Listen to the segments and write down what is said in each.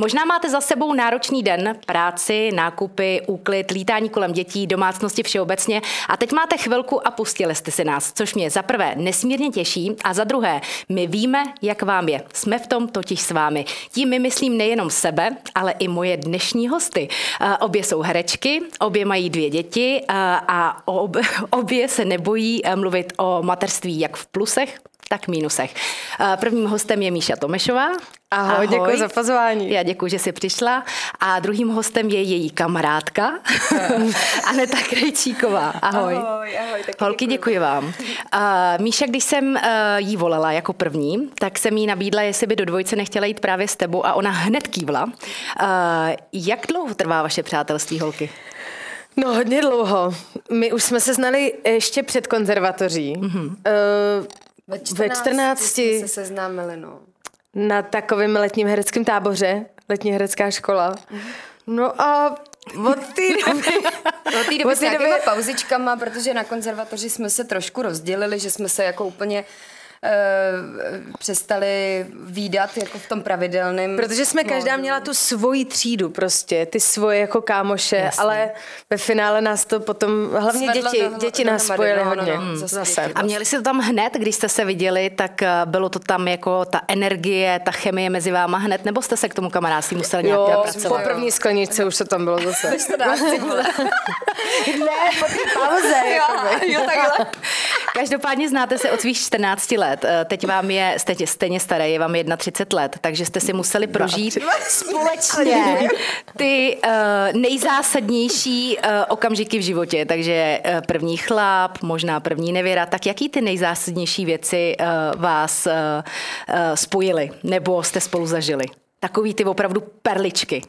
Možná máte za sebou náročný den, práci, nákupy, úklid, lítání kolem dětí, domácnosti všeobecně a teď máte chvilku a pustili jste si nás, což mě za prvé nesmírně těší a za druhé, my víme, jak vám je. Jsme v tom totiž s vámi. Tím my myslím nejenom sebe, ale i moje dnešní hosty. Obě jsou herečky, obě mají dvě děti a obě se nebojí mluvit o mateřství jak v plusech, tak mínusech. Prvním hostem je Míša Tomešová. Ahoj, Ahoj. děkuji za pozvání. Já děkuji, že jsi přišla. A druhým hostem je její kamarádka, Aneta Krejčíková. Ahoj. Ahoj, ahoj taky Holky, děkuji, děkuji vám. Uh, Míša, když jsem uh, jí volala jako první, tak jsem jí nabídla, jestli by do dvojce nechtěla jít právě s tebou a ona hned kývla. Uh, jak dlouho trvá vaše přátelství, holky? No hodně dlouho. My už jsme se znali ještě před konzervatoří. Mm-hmm. Uh, ve 14, ve 14 jsme se seznámili, no. Na takovém letním hereckém táboře, letní herecká škola. No a od té doby... od té doby s nějakýma pauzičkama, protože na konzervatoři jsme se trošku rozdělili, že jsme se jako úplně přestali výdat jako v tom pravidelném. Protože jsme každá módu. měla tu svoji třídu prostě, ty svoje jako kámoše, Jasně. ale ve finále nás to potom, hlavně Svedlo děti, do, děti nás spojily no, hodně. No, no, zase. A měli jste to tam hned, když jste se viděli, tak eh, bylo to tam jako ta energie, ta chemie mezi váma hned, nebo jste se k tomu kamarádství museli nějak jo, pracovat? po první skleničce už to tam bylo zase. ne, po té pauze. jo, jo, takhle. Každopádně znáte se od svých 14 let. Eh, teď vám je, jste stejně staré, je vám 31 let, takže jste si museli prožít společně ty uh, nejzásadnější uh, okamžiky v životě. Takže uh, první chlap, možná první nevěra. Tak jaký ty nejzásadnější věci uh, vás uh, uh, spojily nebo jste spolu zažili? Takový ty opravdu perličky.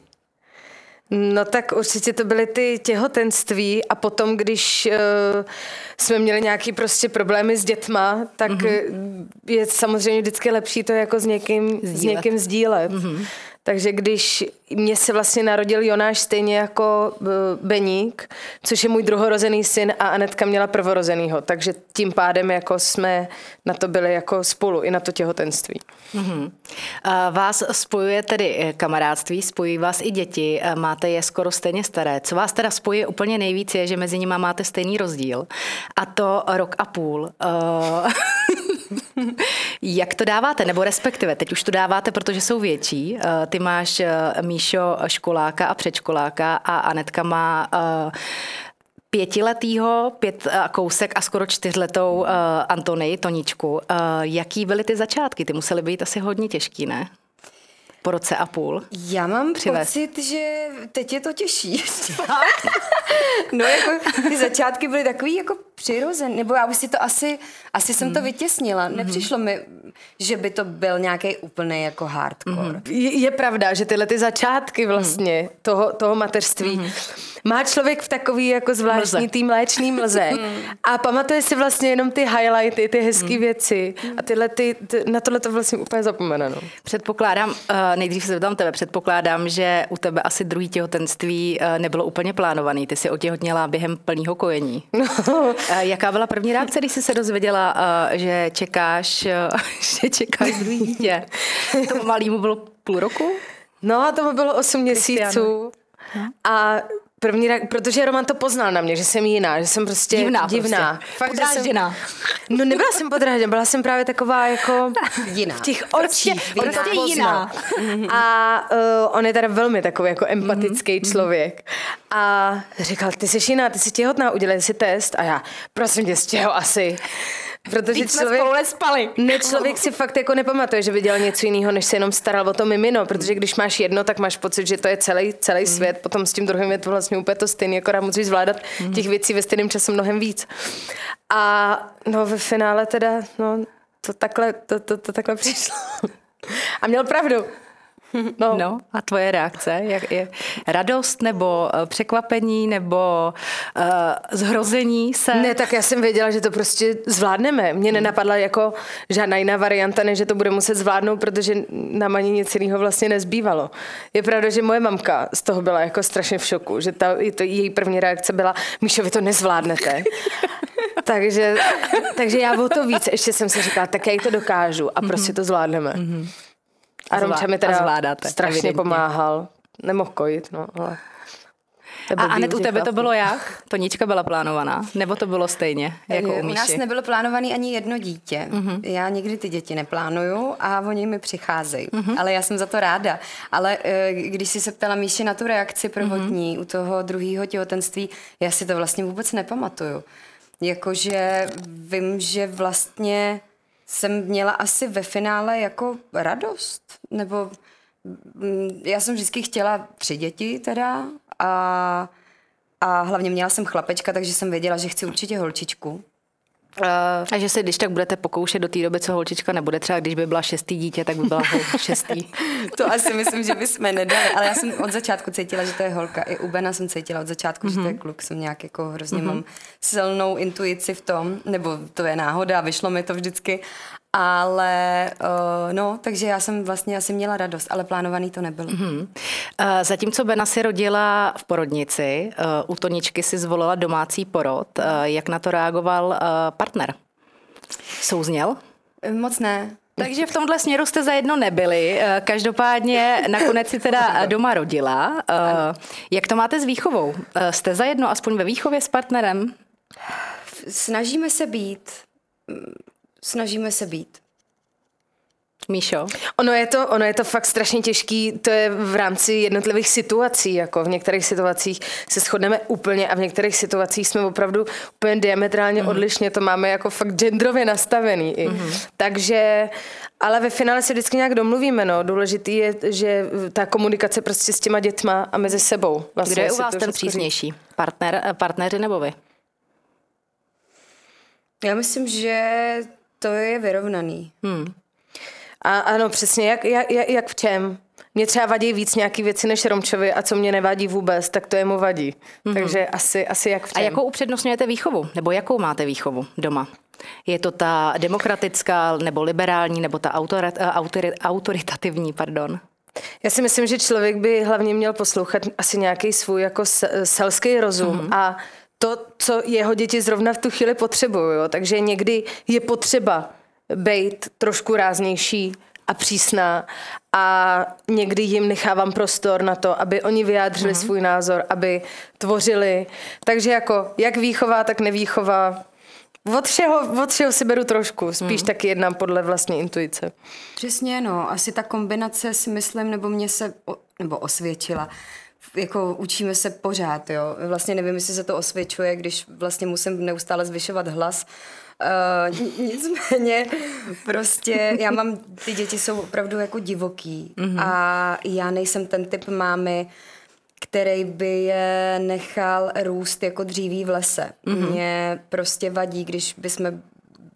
No tak určitě to byly ty těhotenství a potom, když uh, jsme měli nějaký prostě problémy s dětma, tak mm-hmm. je samozřejmě vždycky lepší to jako s někým sdílet. S někým sdílet. Mm-hmm. Takže když mě se vlastně narodil Jonáš stejně jako eh, Beník, což je můj druhorozený syn a Anetka měla prvorozenýho, takže tím pádem jako jsme na to byli jako spolu i na to těhotenství. Mm-hmm. Vás spojuje tedy eh, kamarádství, spojí vás i děti, máte je skoro stejně staré. Co vás teda spojuje úplně nejvíc je, že mezi nimi máte stejný rozdíl a to rok a půl. Jak to dáváte, nebo respektive, teď už to dáváte, protože jsou větší. Eh, ty máš, eh, Míšo, školáka a předškoláka a Anetka má eh, pětiletýho, pět a kousek a skoro čtyřletou uh, Antony, Toničku. Uh, jaký byly ty začátky? Ty musely být asi hodně těžký, ne? po roce a půl? Já mám přivez. pocit, že teď je to těžší. no jako ty začátky byly takový jako přirozený, nebo já už si to asi, asi jsem to hmm. vytěsnila. Hmm. Nepřišlo mi, že by to byl nějaký úplný jako hardcore. Hmm. Je, je pravda, že tyhle ty začátky vlastně toho, toho mateřství má člověk v takový jako zvláštní mlze. tý mléčný mlze a pamatuje si vlastně jenom ty highlighty, ty hezké věci a tyhle ty, ty, na tohle to vlastně úplně zapomene. No. Předpokládám, uh, nejdřív se zeptám tebe, předpokládám, že u tebe asi druhý těhotenství uh, nebylo úplně plánovaný. Ty jsi otěhotněla během plného kojení. No. Uh, jaká byla první reakce, když jsi se dozvěděla, uh, že čekáš, uh, že čekáš druhý dítě? To malýmu bylo půl roku? No a to bylo 8 měsíců. A První rak, protože Roman to poznal na mě, že jsem jiná, že jsem prostě divná. divná. Prostě. Fakt, podrážděná. Jsem, no nebyla jsem podrážděná, byla jsem právě taková jako jiná. v těch očích. Prostě, prostě jiná. A uh, on je teda velmi takový jako empatický mm-hmm. člověk. A říkal, ty jsi jiná, ty jsi těhotná, udělej si test. A já, prosím tě, z čeho asi? Protože Teď člověk, jsme spali. Ne, člověk si fakt jako nepamatuje, že by dělal něco jiného, než se jenom staral o to mimino, protože když máš jedno, tak máš pocit, že to je celý, celý mm. svět, potom s tím druhým je to vlastně úplně to stejné, akorát musíš zvládat mm. těch věcí ve stejném čase mnohem víc. A no ve finále teda, no to takhle, to, to, to takhle přišlo. A měl pravdu. No. no a tvoje reakce? Jak je radost nebo eh, překvapení nebo uh, zhrození se? Ne, tak já jsem věděla, že to prostě zvládneme. Mně hmm. nenapadla jako žádná jiná varianta, než že to bude muset zvládnout, protože nám ani nic jiného vlastně nezbývalo. Je pravda, že moje mamka z toho byla jako strašně v šoku, že ta, to, její první reakce byla, Míšo, vy to nezvládnete. takže, takže já o to víc ještě jsem si říkala, tak já to dokážu a prostě to zvládneme. Mm-hmm. A Romča mi teda zvládáte, strašně evidentně. pomáhal. Nemohl kojit, no, ale... A Anet, u tebe to bylo jak? Tonička byla plánovaná? Nebo to bylo stejně, jako u U nás Míši? nebylo plánovaný ani jedno dítě. Mm-hmm. Já nikdy ty děti neplánuju a oni mi přicházejí. Mm-hmm. Ale já jsem za to ráda. Ale eh, když jsi se ptala Míši na tu reakci prvotní mm-hmm. u toho druhého těhotenství, já si to vlastně vůbec nepamatuju. Jakože vím, že vlastně jsem měla asi ve finále jako radost. Nebo mm, já jsem vždycky chtěla tři děti teda a, a hlavně měla jsem chlapečka, takže jsem věděla, že chci určitě holčičku. Uh, A že se když tak budete pokoušet do té doby, co holčička nebude, třeba když by byla šestý dítě, tak by byla šestý. to asi myslím, že bychom nedali, ale já jsem od začátku cítila, že to je holka. I u Bena jsem cítila od začátku, mm-hmm. že to je kluk. Jsem nějak jako hrozně mm-hmm. mám silnou intuici v tom, nebo to je náhoda vyšlo mi to vždycky. Ale uh, no, takže já jsem vlastně asi měla radost, ale plánovaný to nebylo. Mm-hmm. Zatímco Bena si rodila v porodnici, eh, u Toničky si zvolila domácí porod. Jak na to reagoval partner? Souzněl? Moc ne. Takže v tomhle směru jste zajedno nebyli. Každopádně nakonec si teda doma rodila. Jak to máte s výchovou? Jste zajedno aspoň ve výchově s partnerem? Snažíme se být. Snažíme se být. Míšo? Ono je, to, ono je to fakt strašně těžký, to je v rámci jednotlivých situací, jako v některých situacích se shodneme úplně a v některých situacích jsme opravdu úplně diametrálně mm. odlišně, to máme jako fakt genderově nastavený. I. Mm. Takže, ale ve finále se vždycky nějak domluvíme, no. Důležitý je, že ta komunikace prostě s těma dětma a mezi sebou. Vlastně, Kdo je u vás ten přísnější? Partner, eh, partneři nebo vy? Já myslím, že to je vyrovnaný. Hmm. A ano, přesně, jak, jak, jak, jak v čem? Mě třeba vadí víc nějaký věci než Romčovi a co mě nevadí vůbec, tak to jemu vadí. Mm-hmm. Takže asi, asi jak v A čem. jakou upřednostňujete výchovu? Nebo jakou máte výchovu doma? Je to ta demokratická, nebo liberální, nebo ta autorit, eh, autori, autoritativní, pardon? Já si myslím, že člověk by hlavně měl poslouchat asi nějaký svůj jako se- selský rozum mm-hmm. a to, co jeho děti zrovna v tu chvíli potřebují. Jo? Takže někdy je potřeba být trošku ráznější a přísná a někdy jim nechávám prostor na to, aby oni vyjádřili mm-hmm. svůj názor, aby tvořili. Takže jako jak výchova, tak nevýchova. Od všeho, od všeho si beru trošku, spíš mm. taky jednám podle vlastní intuice. Přesně, no. Asi ta kombinace si myslím, nebo mě se, o, nebo osvědčila. Jako učíme se pořád, jo. Vlastně nevím, jestli se to osvědčuje, když vlastně musím neustále zvyšovat hlas. Uh, nicméně prostě já mám, ty děti jsou opravdu jako divoký mm-hmm. a já nejsem ten typ mámy, který by je nechal růst jako dříví v lese. Mm-hmm. Mě prostě vadí, když bychom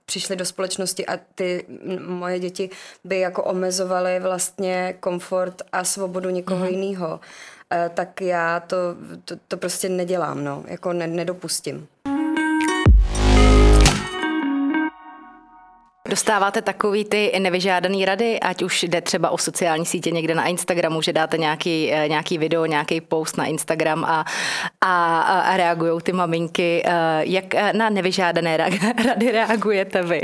přišli do společnosti a ty moje děti by jako omezovaly vlastně komfort a svobodu někoho mm-hmm. jiného. Tak já to, to, to prostě nedělám, no. Jako ne, nedopustím. Dostáváte takový ty nevyžádaný rady, ať už jde třeba o sociální sítě někde na Instagramu, že dáte nějaký, eh, nějaký video, nějaký post na Instagram a, a, a reagují ty maminky. Eh, Jak eh, na nevyžádané ra- rady reagujete vy?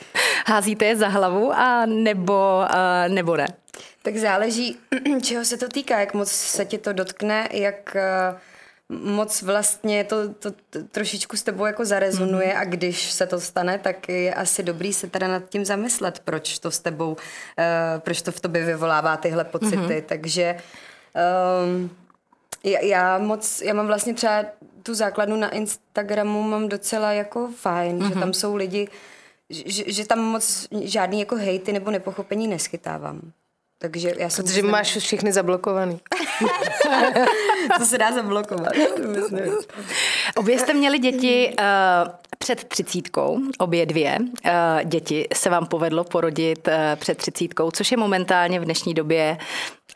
Házíte je za hlavu a nebo, eh, nebo ne? Tak záleží, čeho se to týká, jak moc se ti to dotkne, jak eh, moc vlastně to, to, to trošičku s tebou jako zarezonuje mm-hmm. a když se to stane, tak je asi dobrý se teda nad tím zamyslet, proč to s tebou, uh, proč to v tobě vyvolává tyhle pocity, mm-hmm. takže um, já, já moc, já mám vlastně třeba tu základnu na Instagramu mám docela jako fajn, mm-hmm. že tam jsou lidi, že, že tam moc žádný jako hejty nebo nepochopení neschytávám. Takže já jsem Protože máš už všechny zablokovaný. to se dá zablokovat. Obě jste měli děti uh, před třicítkou, obě dvě. Uh, děti se vám povedlo porodit uh, před třicítkou, což je momentálně v dnešní době,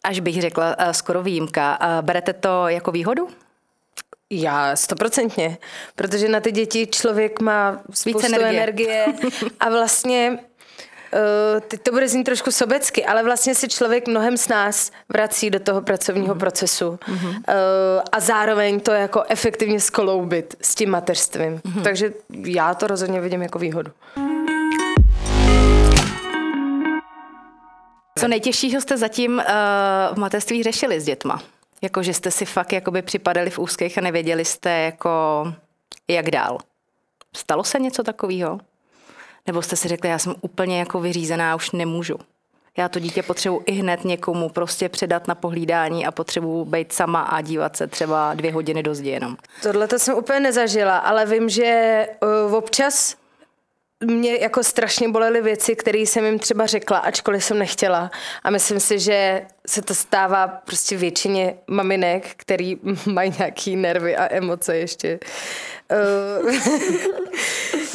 až bych řekla, uh, skoro výjimka. Uh, berete to jako výhodu? Já stoprocentně, protože na ty děti člověk má spoustu energie. energie. energie a vlastně Uh, teď to bude znít trošku sobecky, ale vlastně se člověk mnohem z nás vrací do toho pracovního mm. procesu mm. Uh, a zároveň to jako efektivně skloubit s tím mateřstvím. Mm. Takže já to rozhodně vidím jako výhodu. Co nejtěžšího jste zatím uh, v mateřství řešili s dětma? Jako, že jste si fakt jakoby připadali v úzkých a nevěděli jste, jako, jak dál. Stalo se něco takového? Nebo jste si řekli, já jsem úplně jako vyřízená, už nemůžu. Já to dítě potřebuji i hned někomu prostě předat na pohlídání a potřebuji být sama a dívat se třeba dvě hodiny do zdi jenom. Tohle to jsem úplně nezažila, ale vím, že uh, občas mě jako strašně bolely věci, které jsem jim třeba řekla, ačkoliv jsem nechtěla. A myslím si, že se to stává prostě většině maminek, který mají nějaký nervy a emoce ještě. Uh,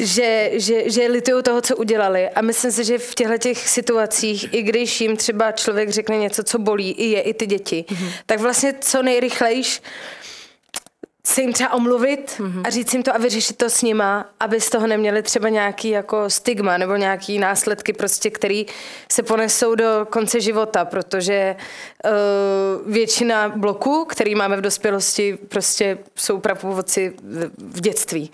že, že, že litují toho, co udělali. A myslím si, že v těchto těch situacích, i když jim třeba člověk řekne něco, co bolí, i je, i ty děti, mm-hmm. tak vlastně co nejrychlejš se jim třeba omluvit mm-hmm. a říct jim to a vyřešit to s nima, aby z toho neměli třeba nějaký jako stigma nebo nějaký následky prostě, který se ponesou do konce života, protože uh, většina bloků, který máme v dospělosti, prostě jsou prapůvodci v, v dětství.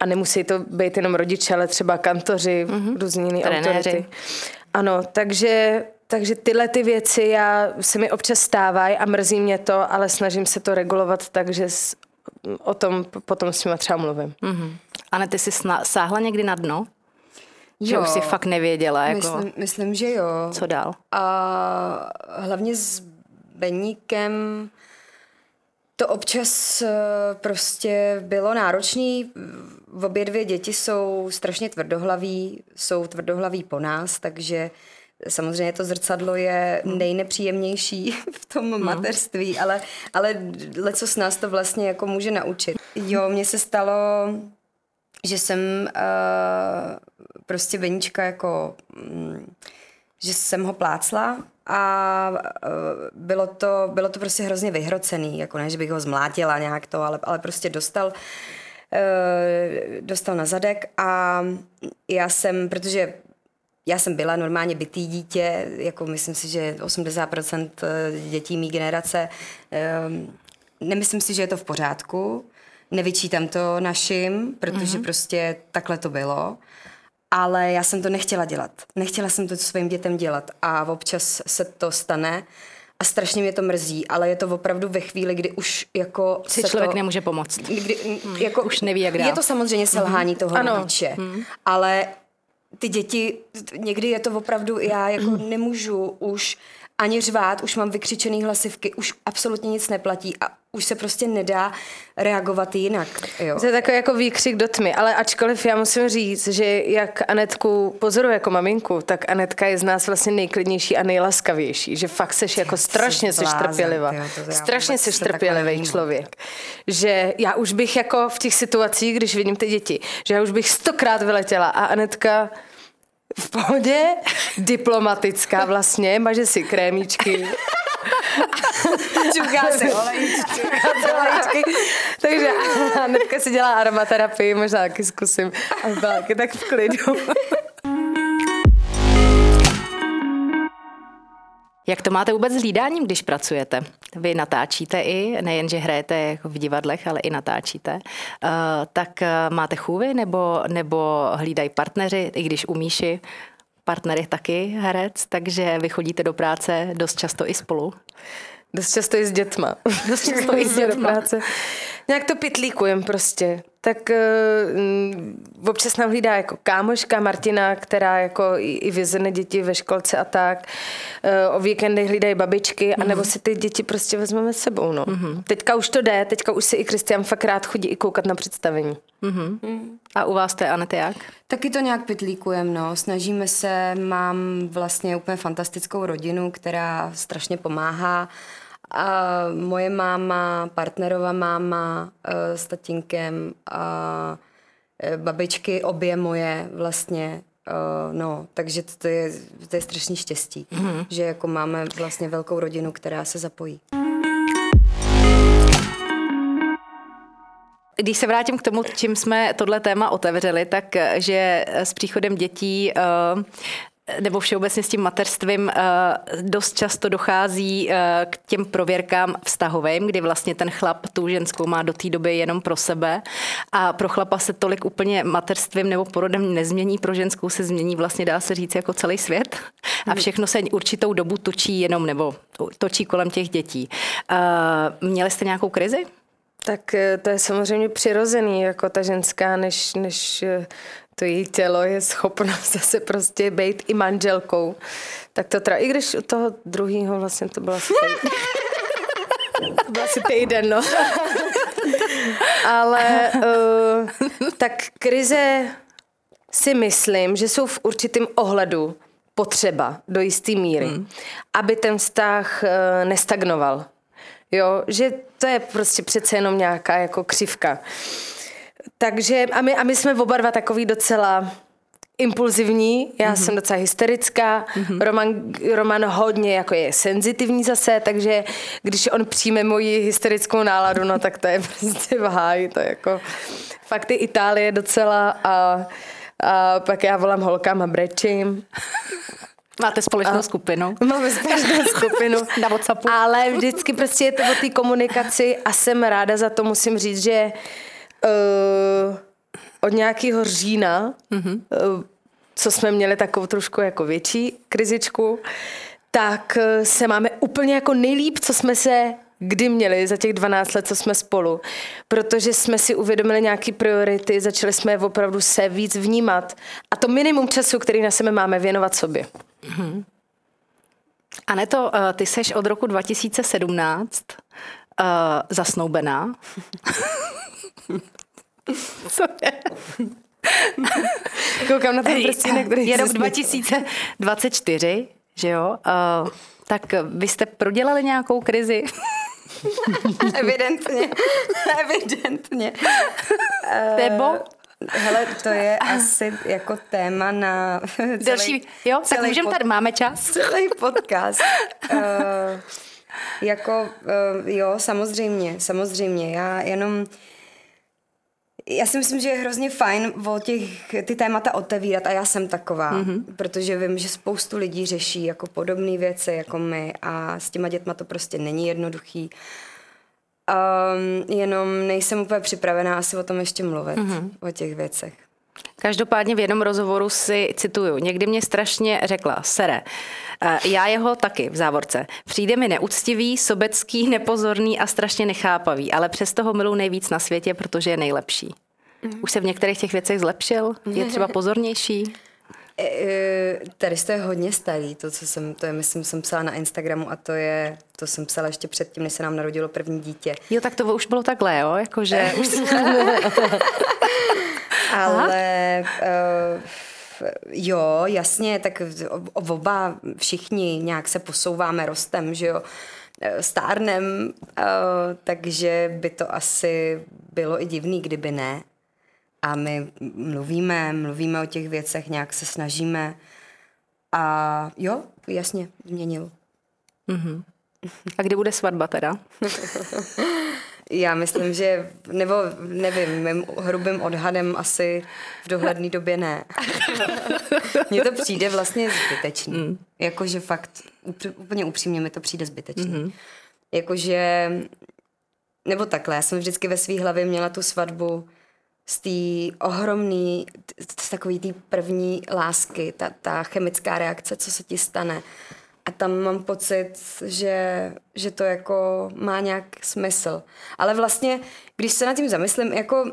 A nemusí to být jenom rodiče, ale třeba kantoři, mm-hmm. různí autority. Ano, takže takže tyhle ty věci já, se mi občas stávají a mrzí mě to, ale snažím se to regulovat tak, že s, o tom potom s nimi třeba mluvím. Mm-hmm. Ane, ty jsi sna- sáhla někdy na dno? Že jo, už si fakt nevěděla, jako... Myslím, myslím, že jo. Co dál? A hlavně s Beníkem to občas eh, prostě bylo náročný. V obě dvě děti jsou strašně tvrdohlaví, jsou tvrdohlaví po nás, takže Samozřejmě to zrcadlo je nejnepříjemnější v tom hmm. mateřství, ale, ale leco s nás to vlastně jako může naučit. Jo, mně se stalo, že jsem uh, prostě Beníčka jako, um, že jsem ho plácla a uh, bylo, to, bylo to prostě hrozně vyhrocený, jako ne, že bych ho zmlátila nějak to, ale, ale prostě dostal uh, dostal na zadek a já jsem, protože já jsem byla normálně bytý dítě, jako myslím si, že 80% eh, dětí mý generace. Ehm, nemyslím si, že je to v pořádku. Nevyčítám to našim, protože mm-hmm. prostě takhle to bylo. Ale já jsem to nechtěla dělat. Nechtěla jsem to svým dětem dělat a občas se to stane a strašně mě to mrzí, ale je to opravdu ve chvíli, kdy už jako si člověk to, nemůže pomoct. Kdy, hmm. jako, už neví, jak dál. Je to samozřejmě selhání mm-hmm. toho ano. rodiče, mm-hmm. ale ty děti, někdy je to opravdu, já jako nemůžu už ani řvát, už mám vykřičený hlasivky, už absolutně nic neplatí a už se prostě nedá reagovat jinak. Jo. To je takový jako výkřik do tmy, ale ačkoliv já musím říct, že jak Anetku pozoruji jako maminku, tak Anetka je z nás vlastně nejklidnější a nejlaskavější, že fakt seš jako strašně seš trpělivá. Strašně seš trpělivý člověk. Že já už bych jako v těch situacích, když vidím ty děti, že já už bych stokrát vyletěla a Anetka v pohodě, diplomatická vlastně, maže si krémíčky. Čuká se olejčky. Takže hnedka si dělá aromaterapii, možná taky zkusím. A byla taky tak v klidu. Jak to máte vůbec s hlídáním, když pracujete? Vy natáčíte i, nejen, že hrajete jako v divadlech, ale i natáčíte. Uh, tak uh, máte chůvy nebo, nebo hlídají partneři, i když u Míši partner je taky herec, takže vy chodíte do práce dost často i spolu. Dost často i s dětma. Dost často i s dětma. práce. Nějak to pitlíkujem prostě. Tak uh, občas nám hlídá jako kámoška Martina, která jako i, i vyzene děti ve školce a tak. Uh, o víkendy hlídají babičky, mm-hmm. anebo si ty děti prostě vezmeme s sebou. No. Mm-hmm. Teďka už to jde, teďka už si i Kristian fakt rád chodí i koukat na představení. Mm-hmm. Mm. A u vás to je, Anete, jak? Taky to nějak pitlíkujem, no. Snažíme se, mám vlastně úplně fantastickou rodinu, která strašně pomáhá a moje máma, partnerova máma uh, s tatínkem a uh, babičky, obě moje vlastně, uh, no, takže to je, to je strašný štěstí, mm-hmm. že jako máme vlastně velkou rodinu, která se zapojí. Když se vrátím k tomu, čím jsme tohle téma otevřeli, tak že s příchodem dětí uh, nebo všeobecně s tím mateřstvím eh, dost často dochází eh, k těm prověrkám vztahovým, kdy vlastně ten chlap tu ženskou má do té doby jenom pro sebe a pro chlapa se tolik úplně mateřstvím nebo porodem nezmění, pro ženskou se změní vlastně dá se říct jako celý svět. a všechno se určitou dobu točí jenom nebo točí kolem těch dětí. Uh, měli jste nějakou krizi? Tak eh, to je samozřejmě přirozený, jako ta ženská, než, než eh, to její tělo je schopno zase prostě být i manželkou. Tak to teda, i když u toho druhého vlastně to bylo asi týden. to byl asi týden, no. Ale uh, tak krize si myslím, že jsou v určitém ohledu potřeba do jisté míry, hmm. aby ten vztah uh, nestagnoval. Jo, že to je prostě přece jenom nějaká jako křivka. Takže a my, a my jsme oba dva takový docela impulzivní, já mm-hmm. jsem docela hysterická, mm-hmm. Roman, Roman hodně jako je senzitivní zase, takže když on přijme moji hysterickou náladu, no tak to je prostě v háji, to je jako fakt i Itálie docela a, a pak já volám holkám a brečím. Máte společnou a, skupinu. Máme společnou skupinu. Na WhatsAppu. Ale vždycky prostě je to o té komunikaci a jsem ráda za to, musím říct, že uh, od nějakého října, mm-hmm. uh, co jsme měli takovou trošku jako větší krizičku, tak uh, se máme úplně jako nejlíp, co jsme se kdy měli za těch 12 let, co jsme spolu. Protože jsme si uvědomili nějaké priority, začali jsme opravdu se víc vnímat. A to minimum času, který na sebe máme, věnovat sobě. Mm-hmm. Aneto, eh, ty seš od roku 2017 uh, zasnoubená. Co je? Koukám na ten prstínek, který Je rok 2024, že jo? Uh, tak vy jste prodělali nějakou krizi? Evidentně. Evidentně. Nebo? Hele, to je asi jako téma na celý, Další, jo, celý tak můžeme pod, tady, máme čas. Celý podcast. uh, jako, uh, jo, samozřejmě, samozřejmě. Já jenom já si myslím, že je hrozně fajn o těch, ty témata otevírat a já jsem taková, mm-hmm. protože vím, že spoustu lidí řeší jako podobné věci jako my a s těma dětma to prostě není jednoduchý. Um, jenom nejsem úplně připravená asi o tom ještě mluvit, mm-hmm. o těch věcech. Každopádně v jednom rozhovoru si cituju, někdy mě strašně řekla, sere, eh, já jeho taky v závorce. Přijde mi neúctivý, sobecký, nepozorný a strašně nechápavý, ale přesto ho miluji nejvíc na světě, protože je nejlepší. Už se v některých těch věcech zlepšil? Je třeba pozornější? E, e, tady to je hodně starý, to, co jsem, to je, myslím, jsem psala na Instagramu a to je, to jsem psala ještě předtím, než se nám narodilo první dítě. Jo, tak to už bylo takhle, jo, jakože... Ale uh, jo, jasně, tak oba všichni nějak se posouváme rostem, že jo, stárnem, uh, takže by to asi bylo i divný, kdyby ne. A my mluvíme, mluvíme o těch věcech, nějak se snažíme. A jo, jasně, změnil. Mm-hmm. A kdy bude svatba teda? Já myslím, že, nebo nevím, mým hrubým odhadem asi v dohledné době ne. Mně to přijde vlastně zbytečný. Mm. Jakože fakt, úplně upřímně mi to přijde zbytečný. Mm-hmm. Jakože, nebo takhle, já jsem vždycky ve své hlavě měla tu svatbu z té ohromný, z takový té první lásky, ta, ta chemická reakce, co se ti stane. A tam mám pocit, že, že to jako má nějak smysl. Ale vlastně, když se nad tím zamyslím, jako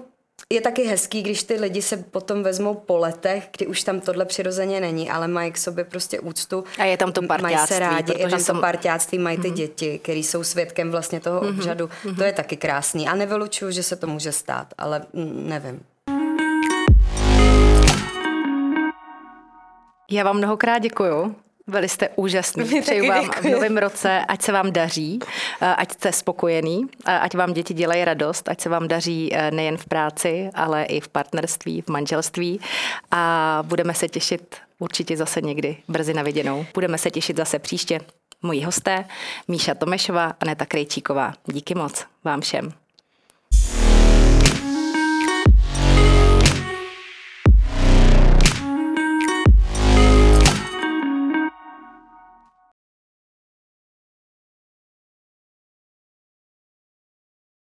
je taky hezký, když ty lidi se potom vezmou po letech, kdy už tam tohle přirozeně není, ale mají k sobě prostě úctu. A je tam to parťáctví. Mají se rádi, je tam jsem... to parťáctví, mají ty mm-hmm. děti, který jsou svědkem vlastně toho mm-hmm. obřadu. Mm-hmm. To je taky krásný. A nevylučuju, že se to může stát, ale nevím. Já vám mnohokrát děkuju. Byli jste úžasní. Přeju vám děkuji. v novém roce, ať se vám daří, eh, ať jste spokojený, eh, ať vám děti dělají radost, ať se vám daří eh, nejen v práci, ale i v partnerství, v manželství. A budeme se těšit určitě zase někdy brzy na viděnou. Budeme se těšit zase příště. Moji hosté, Míša Tomešová a Neta Krejčíková. Díky moc vám všem.